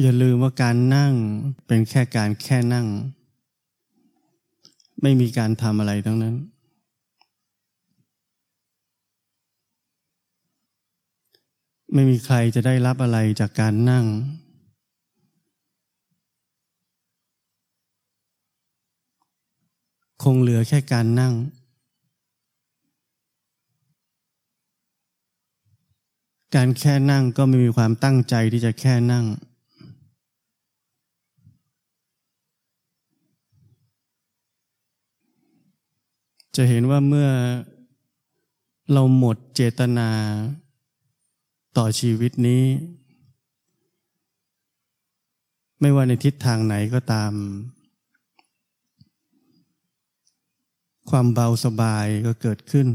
อย่าลืมว่าการนั่งเป็นแค่การแค่นั่ง ไม่มีการทำอะไรทั้งนั้น ไม่มีใครจะได้รับอะไรจากการนั่ง คงเหลือแค่การนั่ง การแค่นั่งก็ไม่มีความตั้งใจที่จะแค่นั่ง จะเห็นว่าเมื่อเราหมดเจตนาต่อชีวิตนี้ ไม่ว่าในทิศทางไหนก็ตาม ความเบาสบายก็เกิดขึ้น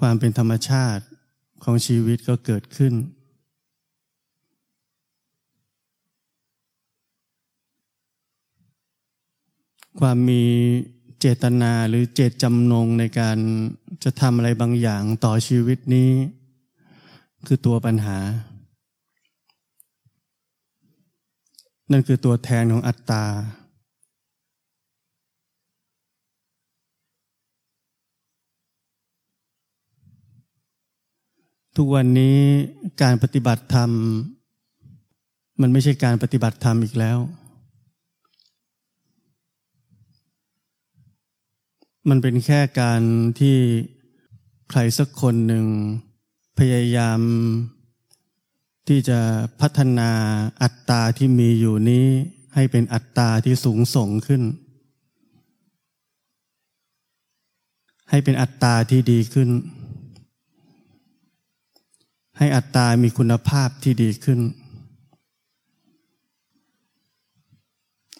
ความเป็นธรรมชาติของชีวิตก็เกิดขึ้น ความมี จตนาหรือเจตจำนงในการจะทำอะไรบางอย่างต่อชีวิตนี้ คือตัวปัญหา นั่นคือตัวแทนของอัตตา ทุกวันนี้การปฏิบัติธรรม มันไม่ใช่การปฏิบัติธรรมอีกแล้ว มันเป็นแค่การที่ใครสักคนหนึ่ง พยายาม ที่จะพัฒนาอัตตาที่มีอยู่นี้ ให้เป็นอัตตาที่สูงส่งขึ้น ให้เป็นอัตตาที่ดีขึ้น ให้อัตตามีคุณภาพที่ดีขึ้น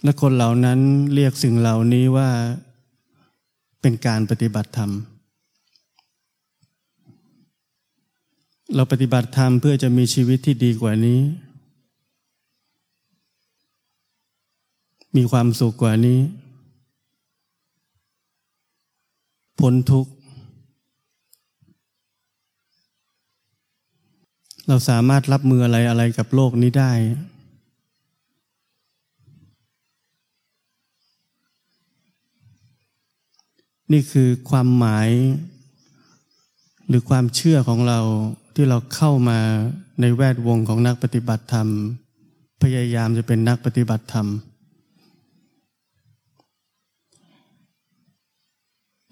และคนเหล่านั้นเรียกสิ่งเหล่านี้ว่า เป็นการปฏิบัติธรรม เราปฏิบัติธรรมเพื่อจะมีชีวิตที่ดีกว่านี้ มีความสุขกว่านี้ พ้นทุกข์ เราสามารถรับมืออะไรอะไรกับโลกนี้ได้ นี่คือความหมาย หรือความเชื่อของเราที่เราเข้ามาในแวดวงของนักปฏิบัติธรรม พยายามจะเป็นนักปฏิบัติธรรม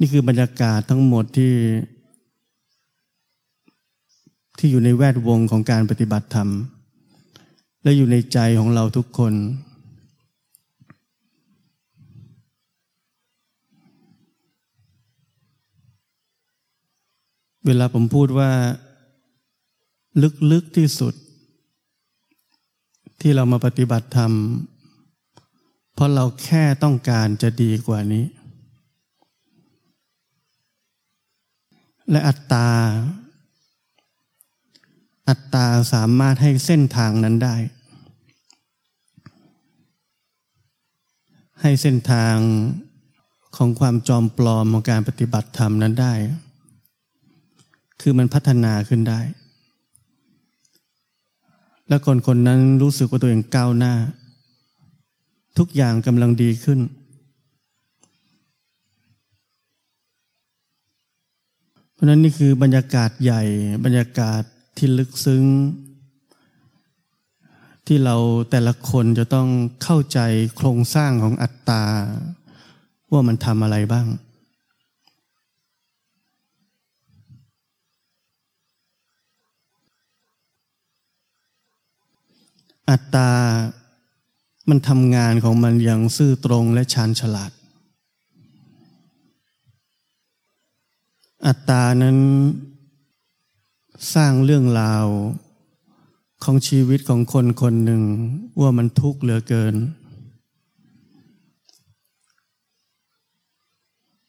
นี่คือบรรยากาศทั้งหมดที่ ที่อยู่ในแวดวงของการปฏิบัติธรรม และอยู่ในใจของเราทุกคน เวลาผมพูดว่า ลึกๆที่สุด ที่เรามาปฏิบัติธรรม เพราะเราแค่ต้องการจะดีกว่านี้ และอัตตา อัตตาสามารถให้เส้นทางนั้นได้ ให้เส้นทางของความจอมปลอมของการปฏิบัติธรรมนั้นได้ คือมันพัฒนาขึ้นได้ และคนคนนั้นรู้สึกว่าตัวเองก้าวหน้า ทุกอย่างกำลังดีขึ้น เพราะนั้นนี่คือบรรยากาศใหญ่ บรรยากาศที่ลึกซึ้ง ที่เราแต่ละคนจะต้องเข้าใจโครงสร้างของอัตตา ว่ามันทำอะไรบ้าง อัตตา มันทำงานของมันอย่างซื่อตรงและชาญฉลาด อัตตานั้นสร้างเรื่องราวของชีวิตของคนคนหนึ่งว่ามันทุกข์เหลือเกิน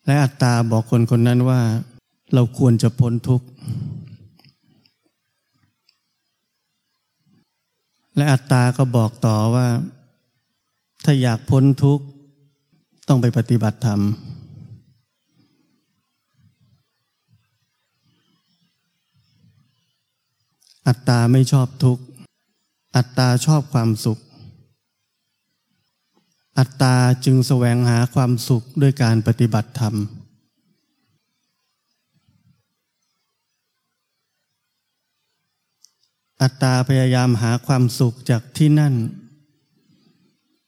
และอัตตาบอกคนคนนั้นว่า เราควรจะพ้นทุกข์ และอัตตาก็บอกต่อว่า ถ้าอยากพ้นทุกข์ ต้องไปปฏิบัติธรรม อัตตาไม่ชอบทุกข์ อัตตาชอบความสุข อัตตาจึงแสวงหาความสุขด้วยการปฏิบัติธรรม อัตตาพยายามหาความสุขจากที่นั่น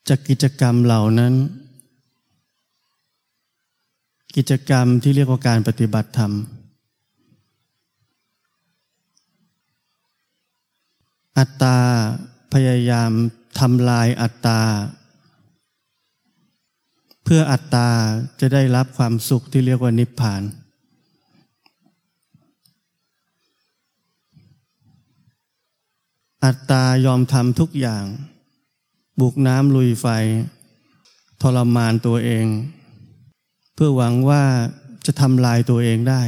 จากกิจกรรมเหล่านั้น กิจกรรมที่เรียกว่าการปฏิบัติธรรม อัตตาพยายามทำลายอัตตา เพื่ออัตตาจะได้รับความสุขที่เรียกว่านิพพาน อัตตายอมทำทุกอย่าง บุกน้ำลุยไฟ ทรมานตัวเอง เพื่อหวังว่าจะทำลายตัวเองได้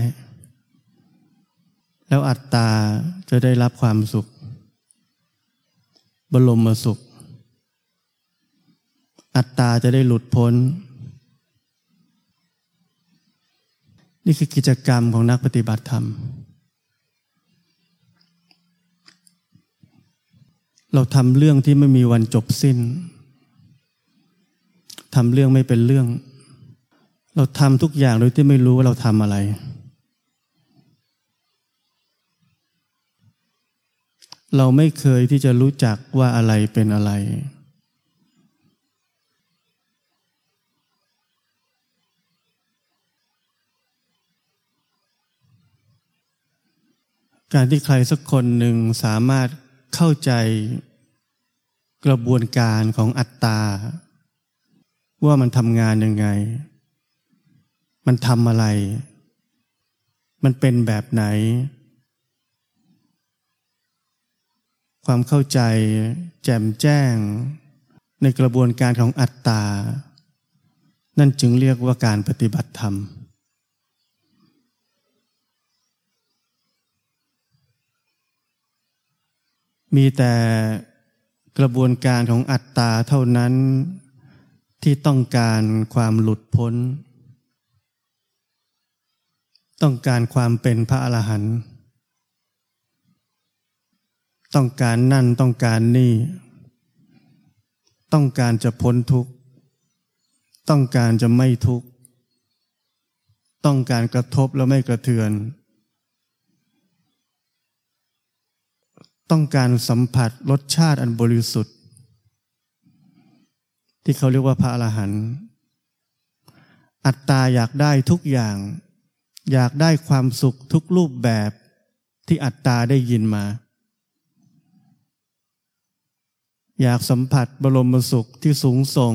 แล้วอัตตาจะได้รับความสุข บรมสุข อัตตาจะได้หลุดพ้น นี่คือกิจกรรมของนักปฏิบัติธรรม เราทำเรื่องที่ไม่มีวันจบสิ้นทำเรื่องไม่เป็นเรื่อง เราทำทุกอย่างโดยที่ไม่รู้ว่าเราทำอะไร เราไม่เคยที่จะรู้จักว่าอะไรเป็นอะไร การที่ใครสักคนหนึ่งสามารถ เข้าใจกระบวนการของอัตตา ว่ามันทำงานยังไง มันทำอะไร มันเป็นแบบไหน ความเข้าใจแจ่มแจ้ง ในกระบวนการของอัตตา นั่นจึงเรียกว่าการปฏิบัติธรรม มีแต่กระบวนการของอัตตาเท่านั้นที่ต้องการความหลุดพ้น ต้องการความเป็นพระอรหันต์ต้องการนั่นต้องการนี่ ต้องการจะพ้นทุกข์ ต้องการจะไม่ทุกข์ ต้องการกระทบแล้วไม่กระเทือน ต้องการสัมผัสรสชาติอันบริสุทธิ์ ที่เขาเรียกว่าพระอรหันต์อัตตาอยากได้ทุกอย่าง อยากได้ความสุขทุกรูปแบบที่อัตตาได้ยินมา อยากสัมผัสบรมสุขที่สูงส่ง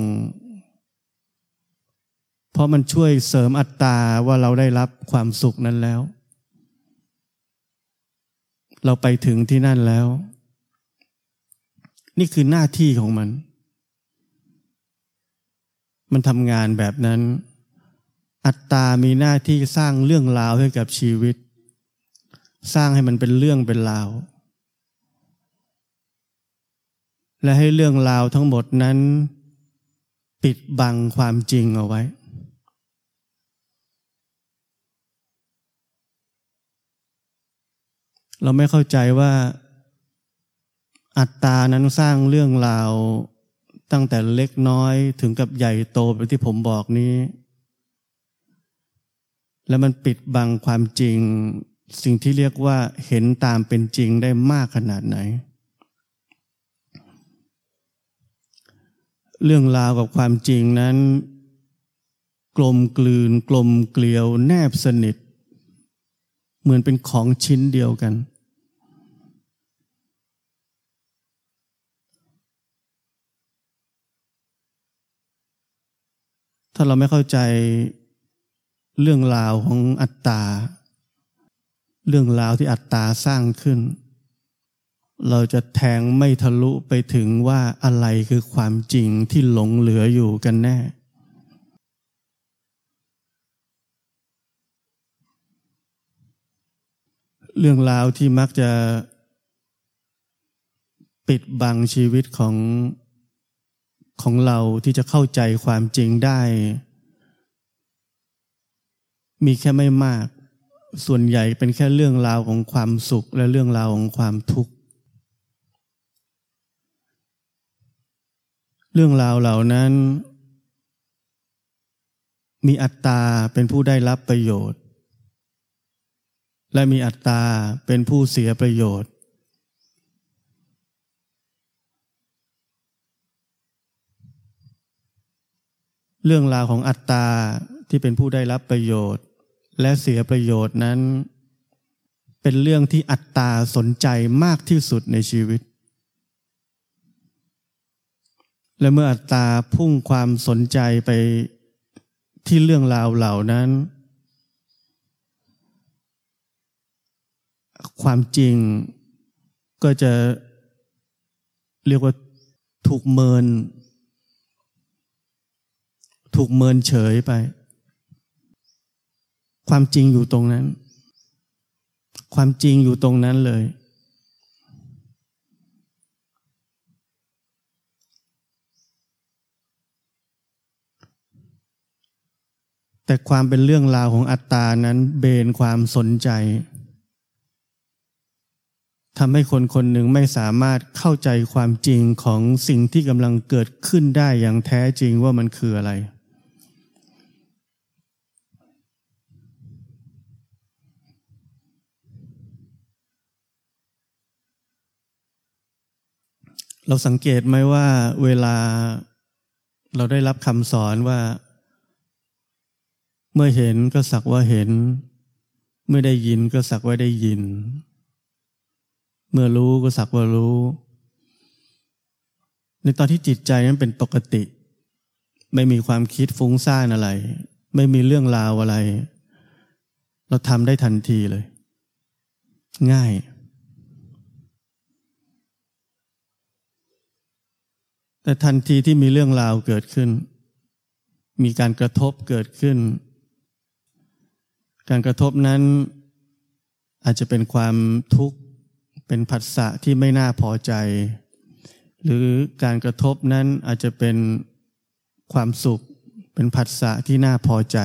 เพราะมันช่วยเสริมอัตตาว่าเราได้รับความสุขนั้นแล้ว เราไปถึงที่นั่นแล้ว นี่คือหน้าที่ของมัน มันทำงานแบบนั้น อัตตามีหน้าที่สร้างเรื่องราวให้กับชีวิต สร้างให้มันเป็นเรื่องเป็นราว และให้เรื่องราวทั้งหมดนั้น ปิดบังความจริงเอาไว้ เราไม่เข้าใจว่าอัตตานั้นสร้างเรื่องราวตั้งแต่เล็กน้อยถึงกับใหญ่โตไปที่ผมบอกนี้ แล้วมันปิดบังความจริง สิ่งที่เรียกว่าเห็นตามเป็นจริงได้มากขนาดไหน เรื่องราวกับความจริงนั้น กลมกลืน กลมเกลียว แนบสนิท เหมือนเป็นของชิ้นเดียวกัน ถ้าเราไม่เข้าใจเรื่องราวของอัตตา เรื่องราวที่อัตตาสร้างขึ้น เราจะแทงไม่ทะลุไปถึงว่าอะไรคือความจริงที่หลงเหลืออยู่กันแน่ เรื่องราวที่มักจะปิดบังชีวิตของ ของเราที่จะเข้าใจความจริงได้ มีแค่ไม่มาก ส่วนใหญ่เป็นแค่เรื่องราวของความสุขและเรื่องราวของความทุกข์ เรื่องราวเหล่านั้น มีอัตตาเป็นผู้ได้รับประโยชน์ และมีอัตตาเป็นผู้เสียประโยชน์ เรื่องราวของอัตตาที่เป็นผู้ได้รับประโยชน์ และเสียประโยชน์นั้น เป็นเรื่องที่อัตตาสนใจมากที่สุดในชีวิต และเมื่ออัตตาพุ่งความสนใจไปที่เรื่องราวเหล่านั้น ความจริงก็จะเรียกว่าถูกเมิน ถูกเมินเฉยไป ความจริงอยู่ตรงนั้น ความจริงอยู่ตรงนั้นเลย แต่ความเป็นเรื่องราวของอัตตานั้นเบนความสนใจทำให้คนคนหนึ่งไม่สามารถเข้าใจความจริงของสิ่งที่กำลังเกิดขึ้นได้อย่างแท้จริงว่ามันคืออะไร เราสังเกตไหมว่าเวลาเราได้รับคำสอนว่า เมื่อเห็นก็สักว่าเห็น เมื่อได้ยินก็สักว่าได้ยิน เมื่อรู้ก็สักว่ารู้ ในตอนที่จิตใจนั้นเป็นปกติ ไม่มีความคิดฟุ้งซ่านอะไร ไม่มีเรื่องราวอะไร เราทำได้ทันทีเลย ง่าย แต่ทันทีที่มีเรื่องราวเกิดขึ้น มีการกระทบเกิดขึ้น การกระทบนั้น อาจจะเป็นความทุกข์ เป็นผัสสะที่ไม่น่าพอใจ หรือการกระทบนั้นอาจจะเป็นความสุข เป็นผัสสะที่น่าพอใจ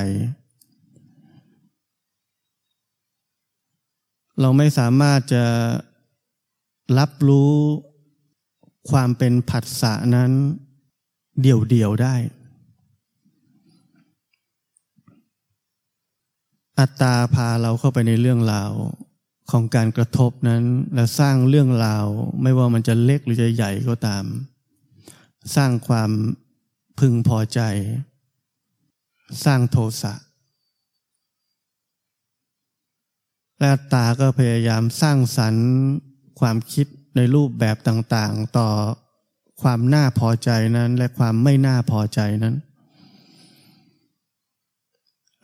เราไม่สามารถจะรับรู้ ความเป็นผัสสะนั้นเดี่ยวๆได้ อัตตาพาเราเข้าไปในเรื่องราวของการกระทบนั้น และสร้างเรื่องราวไม่ว่ามันจะเล็กหรือจะใหญ่ก็ตาม สร้างความพึงพอใจ สร้างโทสะและอัตตาก็พยายามสร้างสรรค์ความคิด ในรูปแบบต่างๆ ต่อความน่าพอใจนั้นและความไม่น่าพอใจนั้น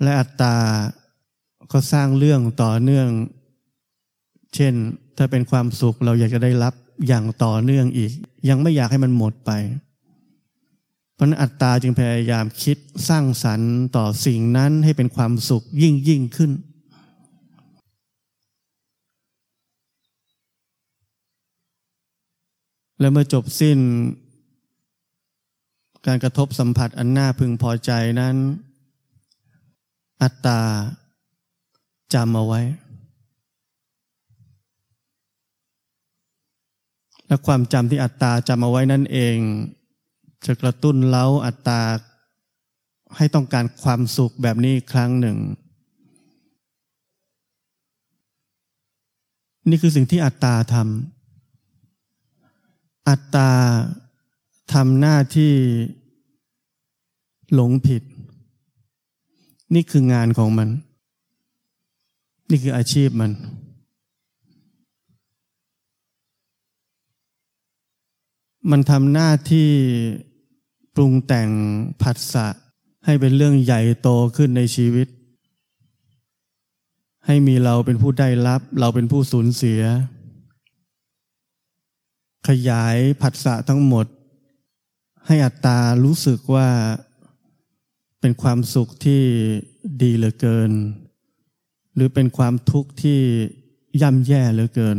และอัตตาก็สร้างเรื่องต่อเนื่อง เช่น ถ้าเป็นความสุขเราอยากจะได้รับอย่างต่อเนื่องอีก ยังไม่อยากให้มันหมดไป เพราะนั้นอัตตาจึงพยายามคิดสร้างสรรค์ต่อสิ่งนั้นให้เป็นความสุขยิ่งยิ่งขึ้น และเมื่อจบสิ้น การกระทบสัมผัสอันน่าพึงพอใจนั้น อัตตาจำเอาไว้ และความจำที่อัตตาจำเอาไว้นั่นเอง จะกระตุ้นเล้าอัตตาให้ต้องการความสุขแบบนี้ครั้งหนึ่ง นี่คือสิ่งที่อัตตาทำ อัตตาทำหน้าที่หลงผิด นี่คืองานของมัน นี่คืออาชีพมัน มันทำหน้าที่ปรุงแต่งผัสสะให้เป็นเรื่องใหญ่โตขึ้นในชีวิต ให้มีเราเป็นผู้ได้รับ เราเป็นผู้สูญเสีย ขยายผัสสะทั้งหมด ให้อัตตารู้สึกว่าเป็นความสุขที่ดีเหลือเกิน หรือเป็นความทุกข์ที่ย่ำแย่เหลือเกิน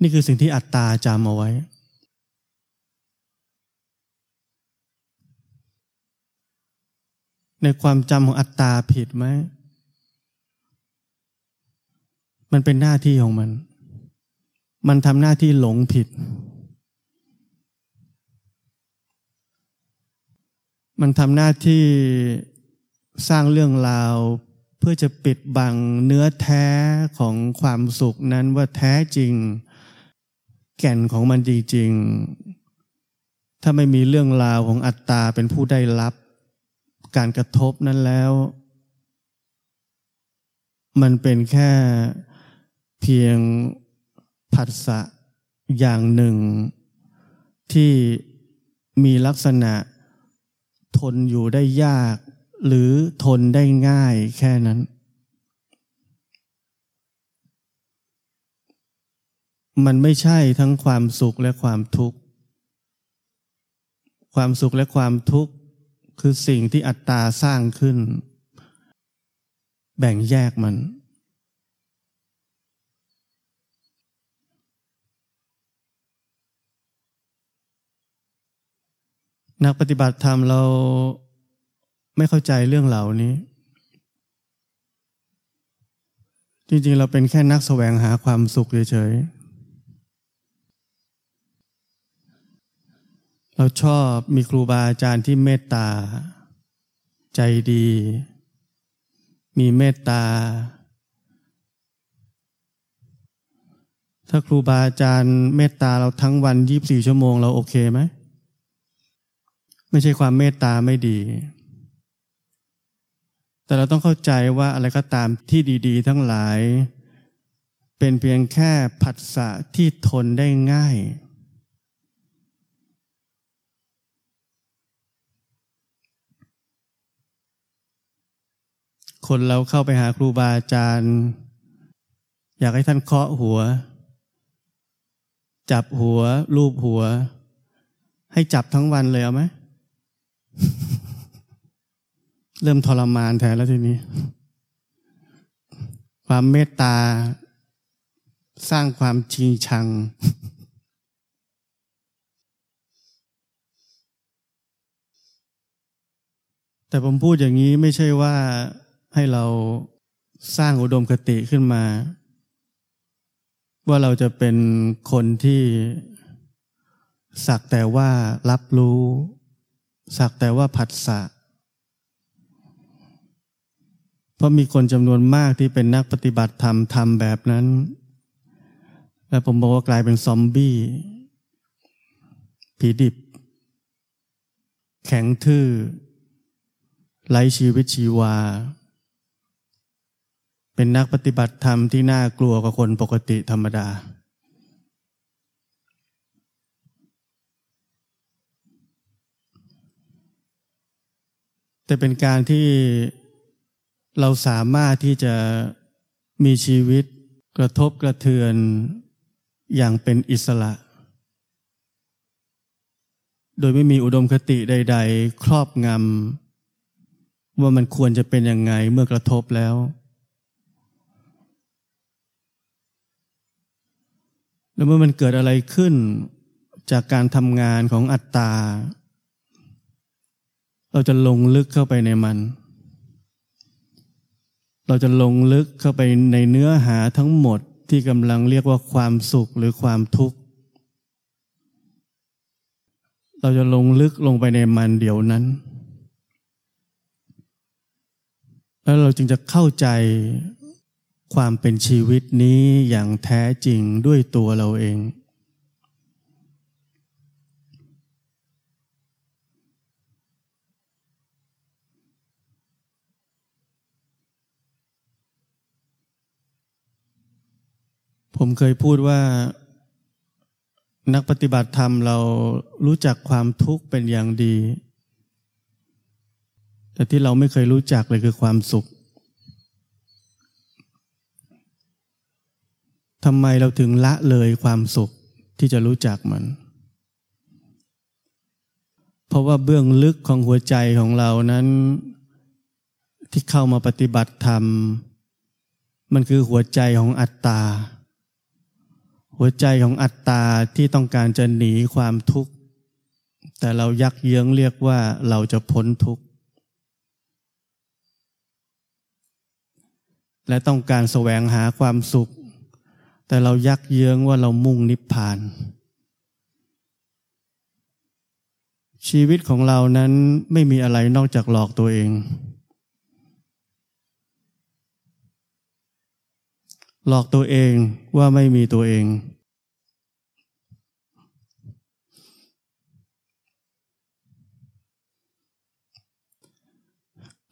นี่คือสิ่งที่อัตตาจำเอาไว้ ในความจำของอัตตาผิดไหม มันเป็นหน้าที่ของมัน มันทำหน้าที่หลงผิด มันทำหน้าที่สร้างเรื่องราวเพื่อจะปิดบังเนื้อแท้ของความสุขนั้นว่าแท้จริง แก่นของมันจริงๆ ถ้าไม่มีเรื่องราวของอัตตาเป็นผู้ได้รับ การกระทบนั้นแล้ว มันเป็นแค่ เพียงผัสสะอย่างหนึ่ง ที่มีลักษณะทนอยู่ได้ยาก หรือทนได้ง่ายแค่นั้น มันไม่ใช่ทั้งความสุขและความทุกข์ ความสุขและความทุกข์คือสิ่งที่อัตตาสร้างขึ้น แบ่งแยกมัน นักปฏิบัติธรรมเราไม่เข้าใจเรื่องเหล่านี้ จริงๆ เราเป็นแค่นักแสวงหาความสุขเฉยๆ เราชอบมีครูบาอาจารย์ที่เมตตา ใจดี มีเมตตา ถ้าครูบาอาจารย์เมตตาเราทั้งวันยีิบสี่ชั่วโมง เราโอเคไหม ไม่ใช่ความเมตตาไม่ดี แต่เราต้องเข้าใจว่าอะไรก็ตามที่ดี ๆ ทั้งหลาย เป็นเพียงแค่ผัสสะที่ทนได้ง่าย คนเราเข้าไปหาครูบาอาจารย์ อยากให้ท่านเคาะหัว จับหัวรูปหัว ให้จับทั้งวันเลยเอาไหม เริ่มทรมานแทนแล้วทีนี้ ความเมตตา สร้างความจริงชัง แต่ผมพูดอย่างนี้ไม่ใช่ว่าให้เราสร้างอุดมคติขึ้นมา ว่าเราจะเป็นคนที่สักแต่ว่ารับรู้ สักแต่ว่าผัสสะ เพราะมีคนจำนวนมากที่เป็นนักปฏิบัติธรรมทำแบบนั้น และผมบอกว่ากลายเป็นซอมบี้ ผีดิบ แข็งทื่อไร้ชีวิตชีวา เป็นนักปฏิบัติธรรมที่น่ากลัวกว่าคนปกติธรรมดา แต่เป็นการที่เราสามารถที่จะมีชีวิตกระทบกระเทือนอย่างเป็นอิสระ โดยไม่มีอุดมคติใด ๆ ครอบงำว่ามันควรจะเป็นยังไงเมื่อกระทบแล้ว แล้วเมื่อมันเกิดอะไรขึ้นจากการทำงานของอัตตา เราจะลงลึกเข้าไปในมัน เราจะลงลึกเข้าไปในเนื้อหาทั้งหมดที่กำลังเรียกว่าความสุขหรือความทุกข์ เราจะลงลึกลงไปในมันเดี๋ยวนั้น แล้วเราจึงจะเข้าใจความเป็นชีวิตนี้อย่างแท้จริงด้วยตัวเราเอง ผมเคยพูดว่า นักปฏิบัติธรรมเรารู้จักความทุกข์เป็นอย่างดี แต่ที่เราไม่เคยรู้จักเลยคือความสุขทำไมเราถึงละเลยความสุขที่จะรู้จักมัน เพราะว่าเบื้องลึกของหัวใจของเรานั้น ที่เข้ามาปฏิบัติธรรม มันคือหัวใจของอัตตา หัวใจของอัตตาที่ต้องการจะหนีความทุกข์ แต่เรายักเยื้องเรียกว่าเราจะพ้นทุกข์ และต้องการแสวงหาความสุข แต่เรายักเยื้องว่าเรามุ่งนิพพาน ชีวิตของเรานั้นไม่มีอะไรนอกจากหลอกตัวเอง หลอกตัวเองว่าไม่มีตัวเอง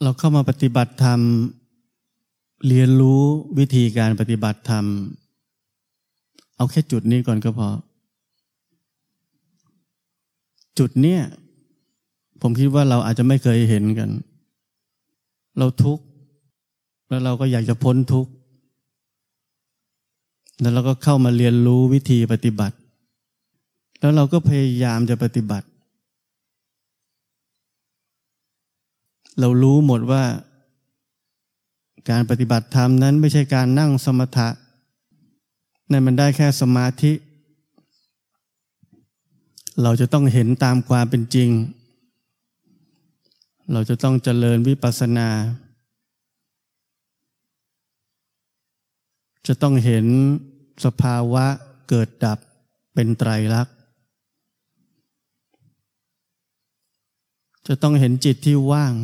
เราเข้ามาปฏิบัติธรรม เรียนรู้วิธีการปฏิบัติธรรม เอาแค่จุดนี้ก่อนก็พอ จุดเนี้ยผมคิดว่าเราอาจจะไม่เคยเห็นกัน เราทุกข์ แล้วเราก็อยากจะพ้นทุกข์ แล้วเราก็เข้ามาเรียนรู้วิธีปฏิบัติ แล้วเราก็พยายามจะปฏิบัติ เรารู้หมดว่า การปฏิบัติธรรมนั้นไม่ใช่การนั่งสมถะนั่นมันได้แค่สมาธิ เราจะต้องเห็นตามความเป็นจริง เราจะต้องเจริญวิปัสสนา จะต้องเห็น สภาวะเกิดดับเป็นไตรลักษณ์ จะต้องเห็นจิตที่ว่าง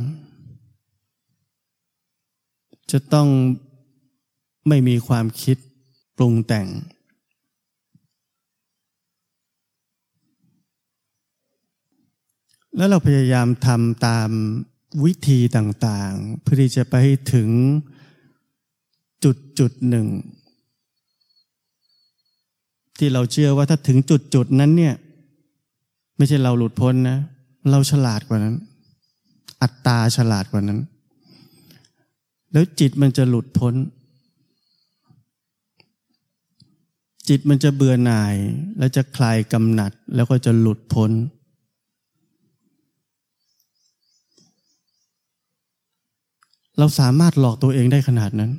จะต้องไม่มีความคิดปรุงแต่ง แล้วเราพยายามทำตามวิธีต่างๆ เพื่อที่จะไปถึงจุดจุดหนึ่ง ที่เราเชื่อว่าถ้าถึงจุดจุดนั้นเนี่ย ไม่ใช่เราหลุดพ้นนะ เราฉลาดกว่านั้น อัตตาฉลาดกว่านั้น แล้วจิตมันจะหลุดพ้น จิตมันจะเบื่อหน่าย แล้วจะคลายกำหนัด แล้วก็จะหลุดพ้น เราสามารถหลอกตัวเองได้ขนาดนั้น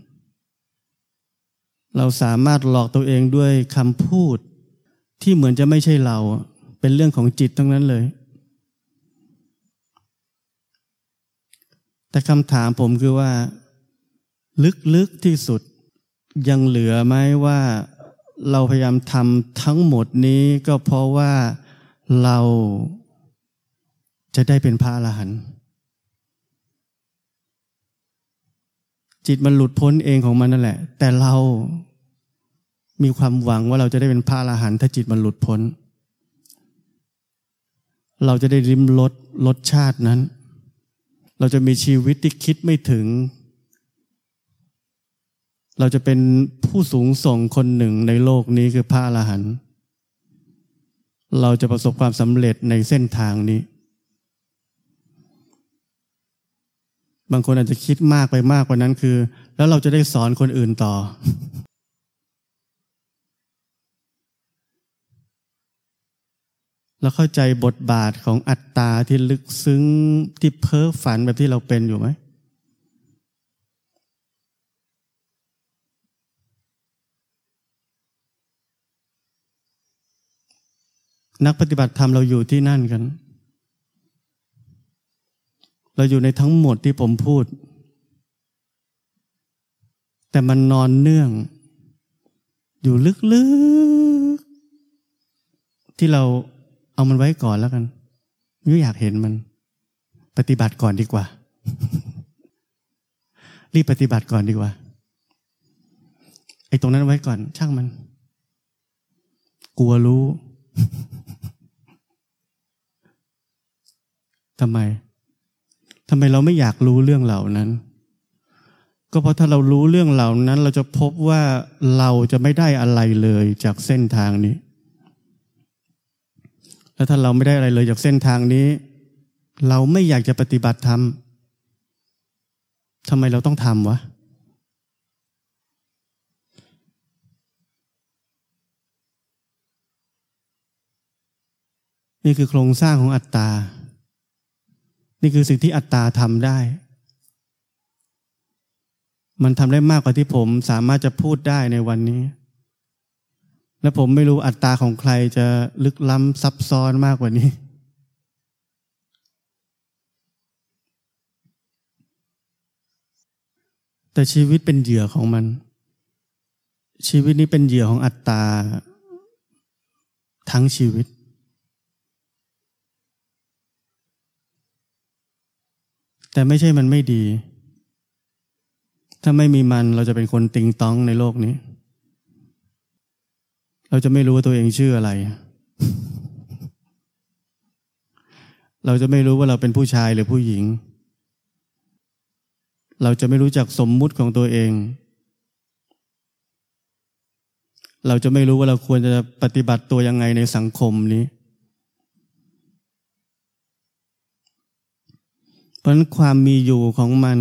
เราสามารถหลอกตัวเองด้วยคำพูด ที่เหมือนจะไม่ใช่เรา เป็นเรื่องของจิตทั้งนั้นเลย แต่คำถามผมคือว่า ลึกๆที่สุดยังเหลือไหมว่าเราพยายามทำทั้งหมดนี้ก็เพราะว่าเราจะได้เป็นพระอรหันต์จิตมันหลุดพ้นเองของมันนั่นแหละ แต่เรา มีความหวังว่าเราจะได้เป็นพระอรหันต์ถ้าจิตมันหลุดพ้น เราจะได้ริมรสรสชาตินั้น เราจะมีชีวิตที่คิดไม่ถึง เราจะเป็นผู้สูงส่งคนหนึ่งในโลกนี้คือพระอรหันต์เราจะประสบความสำเร็จในเส้นทางนี้ บางคนอาจจะคิดมากไปมากกว่านั้นคือ แล้วเราจะได้สอนคนอื่นต่อ เราเข้าใจบทบาทของอัตตาที่ลึกซึ้งที่เพ้อฝันแบบที่เราเป็นอยู่ไหมนักปฏิบัติธรรมเราอยู่ที่นั่นกัน เราอยู่ในทั้งหมดที่ผมพูด แต่มันนอนเนื่อง อยู่ลึกๆ ที่เรา เอามันไว้ก่อนแล้วกันไม่อยากเห็นมัน ปฏิบัติก่อนดีกว่า รีบปฏิบัติก่อนดีกว่าไอ้ตรงนั้นไว้ก่อน ช่างมัน กลัวรู้ทำไมทำไมเราไม่อยากรู้เรื่องเหล่านั้น ก็เพราะถ้าเรารู้เรื่องเหล่านั้น เราจะพบว่าเราจะไม่ได้อะไรเลยจากเส้นทางนี้ แล้วถ้าเราไม่ได้อะไรเลยจากเส้นทางนี้ เราไม่อยากจะปฏิบัติธรรมทำไมเราต้องทำวะนี่คือโครงสร้างของอัตตา นี่คือสิ่งที่อัตตาทำได้ มันทำได้มากกว่าที่ผมสามารถจะพูดได้ในวันนี้ และผมไม่รู้อัตราของใครจะลึกล้ำซับซ้อนมากกว่านี้ แต่ชีวิตเป็นเหยื่อของมัน ชีวิตนี้เป็นเหยื่อของอัตตาทั้งชีวิต แต่ไม่ใช่มันไม่ดี ถ้าไม่มีมันเราจะเป็นคนติงต้องในโลกนี้ เราจะไม่รู้ว่าตัวเองชื่ออะไร เราจะไม่รู้ว่าเราเป็นผู้ชายหรือผู้หญิง เราจะไม่รู้จักสมมุติของตัวเอง เราจะไม่รู้ว่าเราควรจะปฏิบัติตัวยังไงในสังคมนี้ เพราะนั้นความมีอยู่ของมัน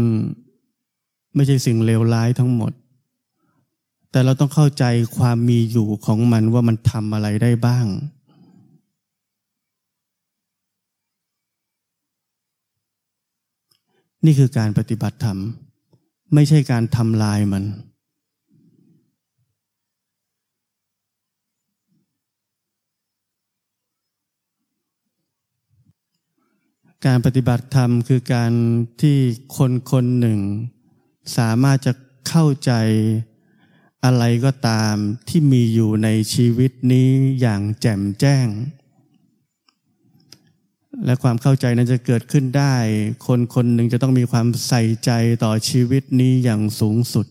ไม่ใช่สิ่งเลวร้ายทั้งหมด แต่เราต้องเข้าใจความมีอยู่ของมันว่ามันทำอะไรได้บ้าง นี่คือการปฏิบัติธรรม ไม่ใช่การทำลายมัน การปฏิบัติธรรมคือการที่คนคนหนึ่ง สามารถจะเข้าใจ อะไรก็ตามที่มีอยู่ในชีวิตนี้อย่างแจ่มแจ้ง และความเข้าใจนั้นจะเกิดขึ้นได้ คนคนหนึ่งจะต้องมีความใส่ใจต่อชีวิตนี้อย่างสูงสุด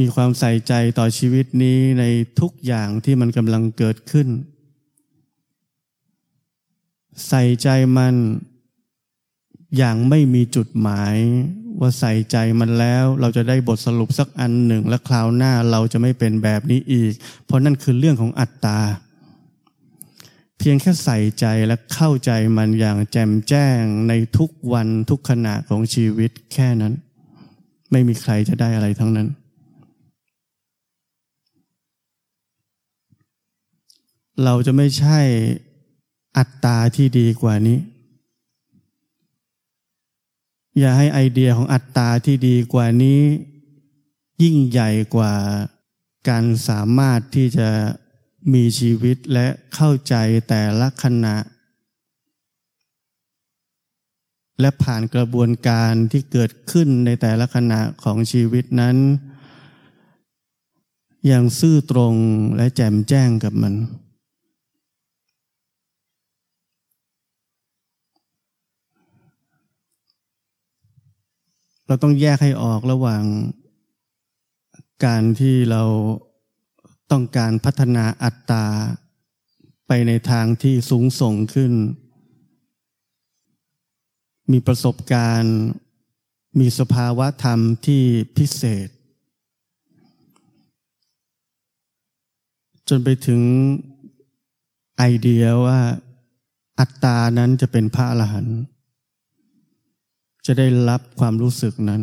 มีความใส่ใจต่อชีวิตนี้ในทุกอย่างที่มันกำลังเกิดขึ้น ใส่ใจมัน อย่างไม่มีจุดหมายว่าใส่ใจมันแล้ว เราจะได้บทสรุปสักอันหนึ่ง และคราวหน้าเราจะไม่เป็นแบบนี้อีก เพราะนั่นคือเรื่องของอัตตา เพียงแค่ใส่ใจและเข้าใจมันอย่างแจ่มแจ้งในทุกวันทุกขณะของชีวิตแค่นั้น ไม่มีใครจะได้อะไรทั้งนั้น เราจะไม่ใช่อัตตาที่ดีกว่านี้ อย่าให้ไอเดียของอัตตาที่ดีกว่านี้ ยิ่งใหญ่กว่าการสามารถที่จะมีชีวิตและเข้าใจแต่ละขณะ และผ่านกระบวนการที่เกิดขึ้นในแต่ละขณะของชีวิตนั้น อย่างซื่อตรงและแจ่มแจ้งกับมัน เราต้องแยกให้ออกระหว่างการที่เราต้องการพัฒนาอัตตา ไปในทางที่สูงส่งขึ้น มีประสบการณ์ มีสภาวะธรรมที่พิเศษ จนไปถึงไอเดียว่าอัตตานั้นจะเป็นพระอรหันต์ จะได้รับความรู้สึกนั้น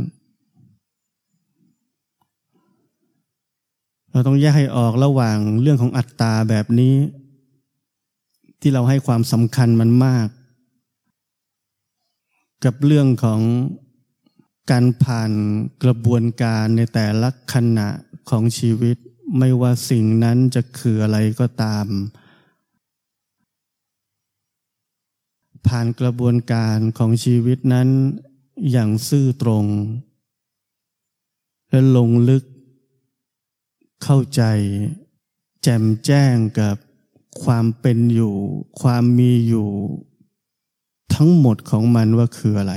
เราต้องแยกให้ออกระหว่างเรื่องของอัตตาแบบนี้ ที่เราให้ความสำคัญมันมาก กับเรื่องของการผ่านกระบวนการในแต่ละขณะของชีวิต ไม่ว่าสิ่งนั้นจะคืออะไรก็ตาม ผ่านกระบวนการของชีวิตนั้น อย่างซื่อตรง และลงลึก เข้าใจ แจ่มแจ้งกับความเป็นอยู่ ความมีอยู่ ทั้งหมดของมันว่าคืออะไร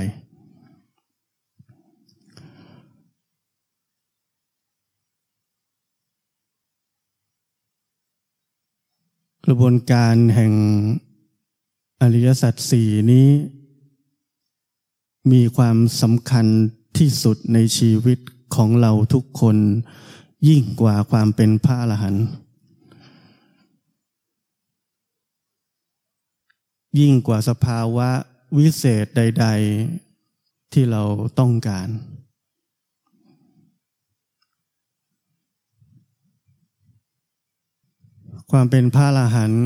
กระบวนการแห่งอริยสัจสี่นี้ มีความสำคัญที่สุดในชีวิตของเราทุกคน ยิ่งกว่าความเป็นพระอรหันต์ยิ่งกว่าสภาวะวิเศษใด ๆ ที่เราต้องการ ความเป็นพระอรหันต์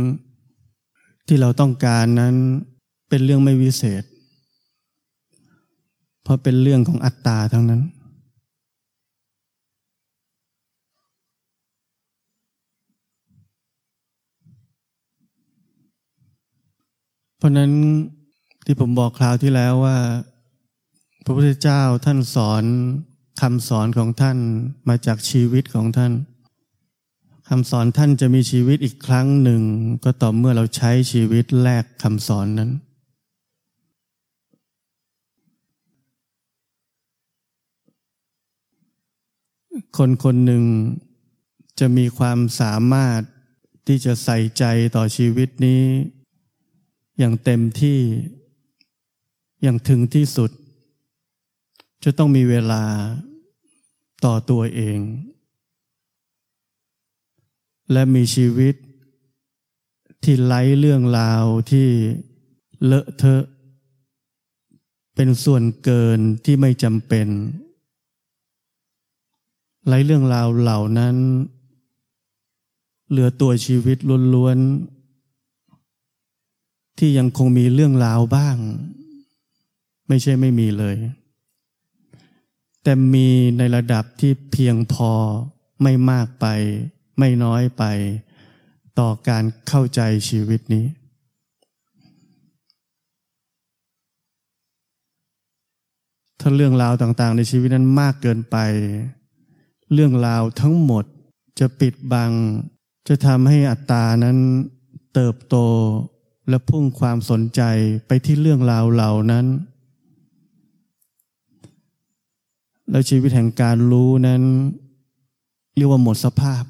ที่เราต้องการนั้นเป็นเรื่องไม่วิเศษ เพราะเป็นเรื่องของอัตตาทั้งนั้น เพราะนั้นที่ผมบอกคราวที่แล้วว่า พระพุทธเจ้าท่านสอนคำสอนของท่านมาจากชีวิตของท่านคำสอนท่านจะมีชีวิตอีกครั้งหนึ่ง ก็ต่อเมื่อเราใช้ชีวิตแลกคำสอนนั้น คนคนหนึ่งจะมีความสามารถที่จะใส่ใจต่อชีวิตนี้ อย่างเต็มที่อย่างถึงที่สุด จะต้องมีเวลาต่อตัวเอง และมีชีวิต ที่ไร้เรื่องราวที่เลอะเทอะ เป็นส่วนเกินที่ไม่จำเป็น ไรเรื่องราวเหล่านั้น เหลือตัวชีวิตล้วนๆ ที่ยังคงมีเรื่องราวบ้าง ไม่ใช่ไม่มีเลย แต่มีในระดับที่เพียงพอไม่มากไป ไม่น้อยไป ต่อการเข้าใจชีวิตนี้ถ้าเรื่องราวต่างๆ ในชีวิตนั้นมากเกินไป เรื่องราวทั้งหมดจะปิดบัง จะทำให้อัตตานั้นเติบโตและพุ่งความสนใจไปที่เรื่องราวเหล่านั้น แล้วชีวิตแห่งการรู้นั้น เรียกว่าหมดสภาพ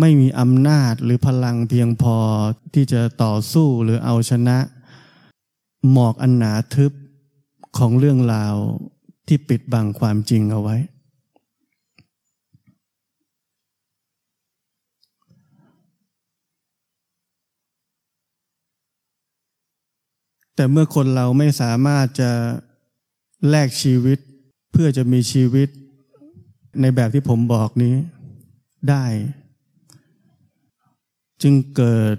ไม่มีอำนาจหรือพลังเพียงพอที่จะต่อสู้หรือเอาชนะ หมอกอันหนาทึบของเรื่องราว ที่ปิดบังความจริงเอาไว้ แต่เมื่อคนเราไม่สามารถจะแลกชีวิตเพื่อจะมีชีวิตในแบบที่ผมบอกนี้ได้ จึงเกิด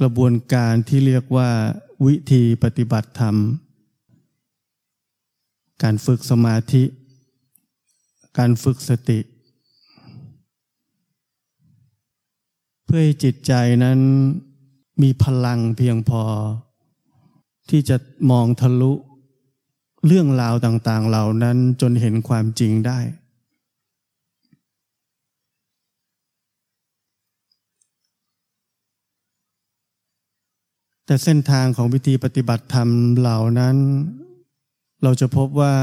กระบวนการที่เรียกว่าวิธีปฏิบัติธรรม การฝึกสมาธิ การฝึกสติ เพื่อให้จิตใจนั้นมีพลังเพียงพอ ที่จะมองทะลุ เรื่องราวต่างๆเหล่านั้นจนเห็นความจริงได้ แต่เส้นทางของวิธีปฏิบัติธรรมเหล่านั้น เราจะพบว่า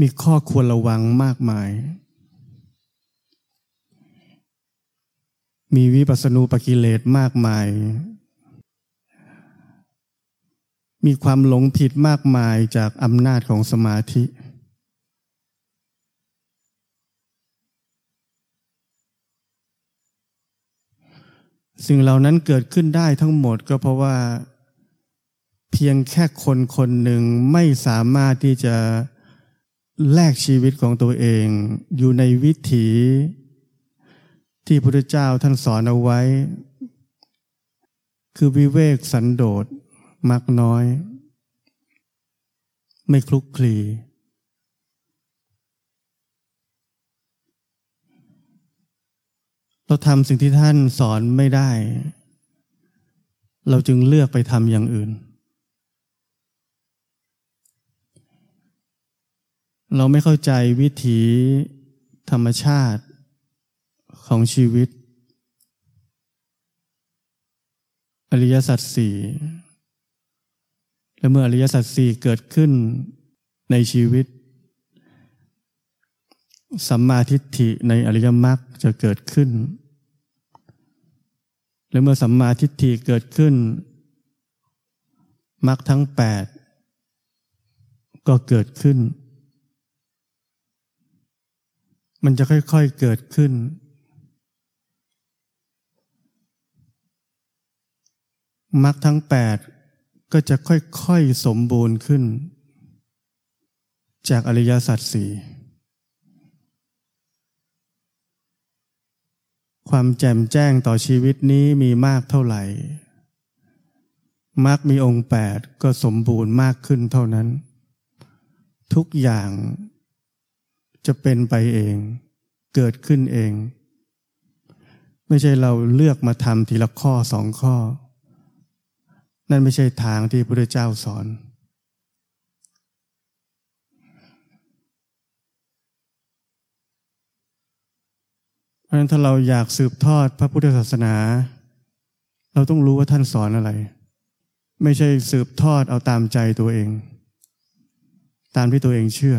มีข้อควรระวังมากมาย มีวิปัสสนูปกิเลสมากมาย มีความหลงผิดมากมายจากอำนาจของสมาธิ สิ่งเหล่านั้นเกิดขึ้นได้ทั้งหมดก็เพราะว่า เพียงแค่คนคนหนึ่งไม่สามารถที่จะแลกชีวิตของตัวเอง อยู่ในวิถีที่พระพุทธเจ้าท่านสอนเอาไว้ คือวิเวกสันโดษมักน้อย ไม่คลุกคลีเราทำสิ่งที่ท่านสอนไม่ได้ เราจึงเลือกไปทำอย่างอื่น เราไม่เข้าใจวิถีธรรมชาติของชีวิต อริยสัจสี่และเมื่ออริยสัจสี่เกิดขึ้นในชีวิต สัมมาทิฏฐิในอริยมรรคจะเกิดขึ้น และเมื่อสัมมาทิฏฐิเกิดขึ้นมรรคทั้งแปดก็เกิดขึ้น มันจะค่อย ๆเกิดขึ้น มรรคทั้งแปดก็จะค่อยๆสมบูรณ์ขึ้น จากอริยสัจสี่ความแจ่มแจ้งต่อชีวิตนี้มีมากเท่าไหร่มรรคมีองค์แปดก็สมบูรณ์มากขึ้นเท่านั้น ทุกอย่าง จะเป็นไปเอง เกิดขึ้นเอง ไม่ใช่เราเลือกมาทำทีละข้อสองข้อ นั่นไม่ใช่ทางที่พระเจ้าสอน เพราะฉะนั้นถ้าเราอยากสืบทอดพระพุทธศาสนา เราต้องรู้ว่าท่านสอนอะไร ไม่ใช่สืบทอดเอาตามใจตัวเอง ตามที่ตัวเองเชื่อ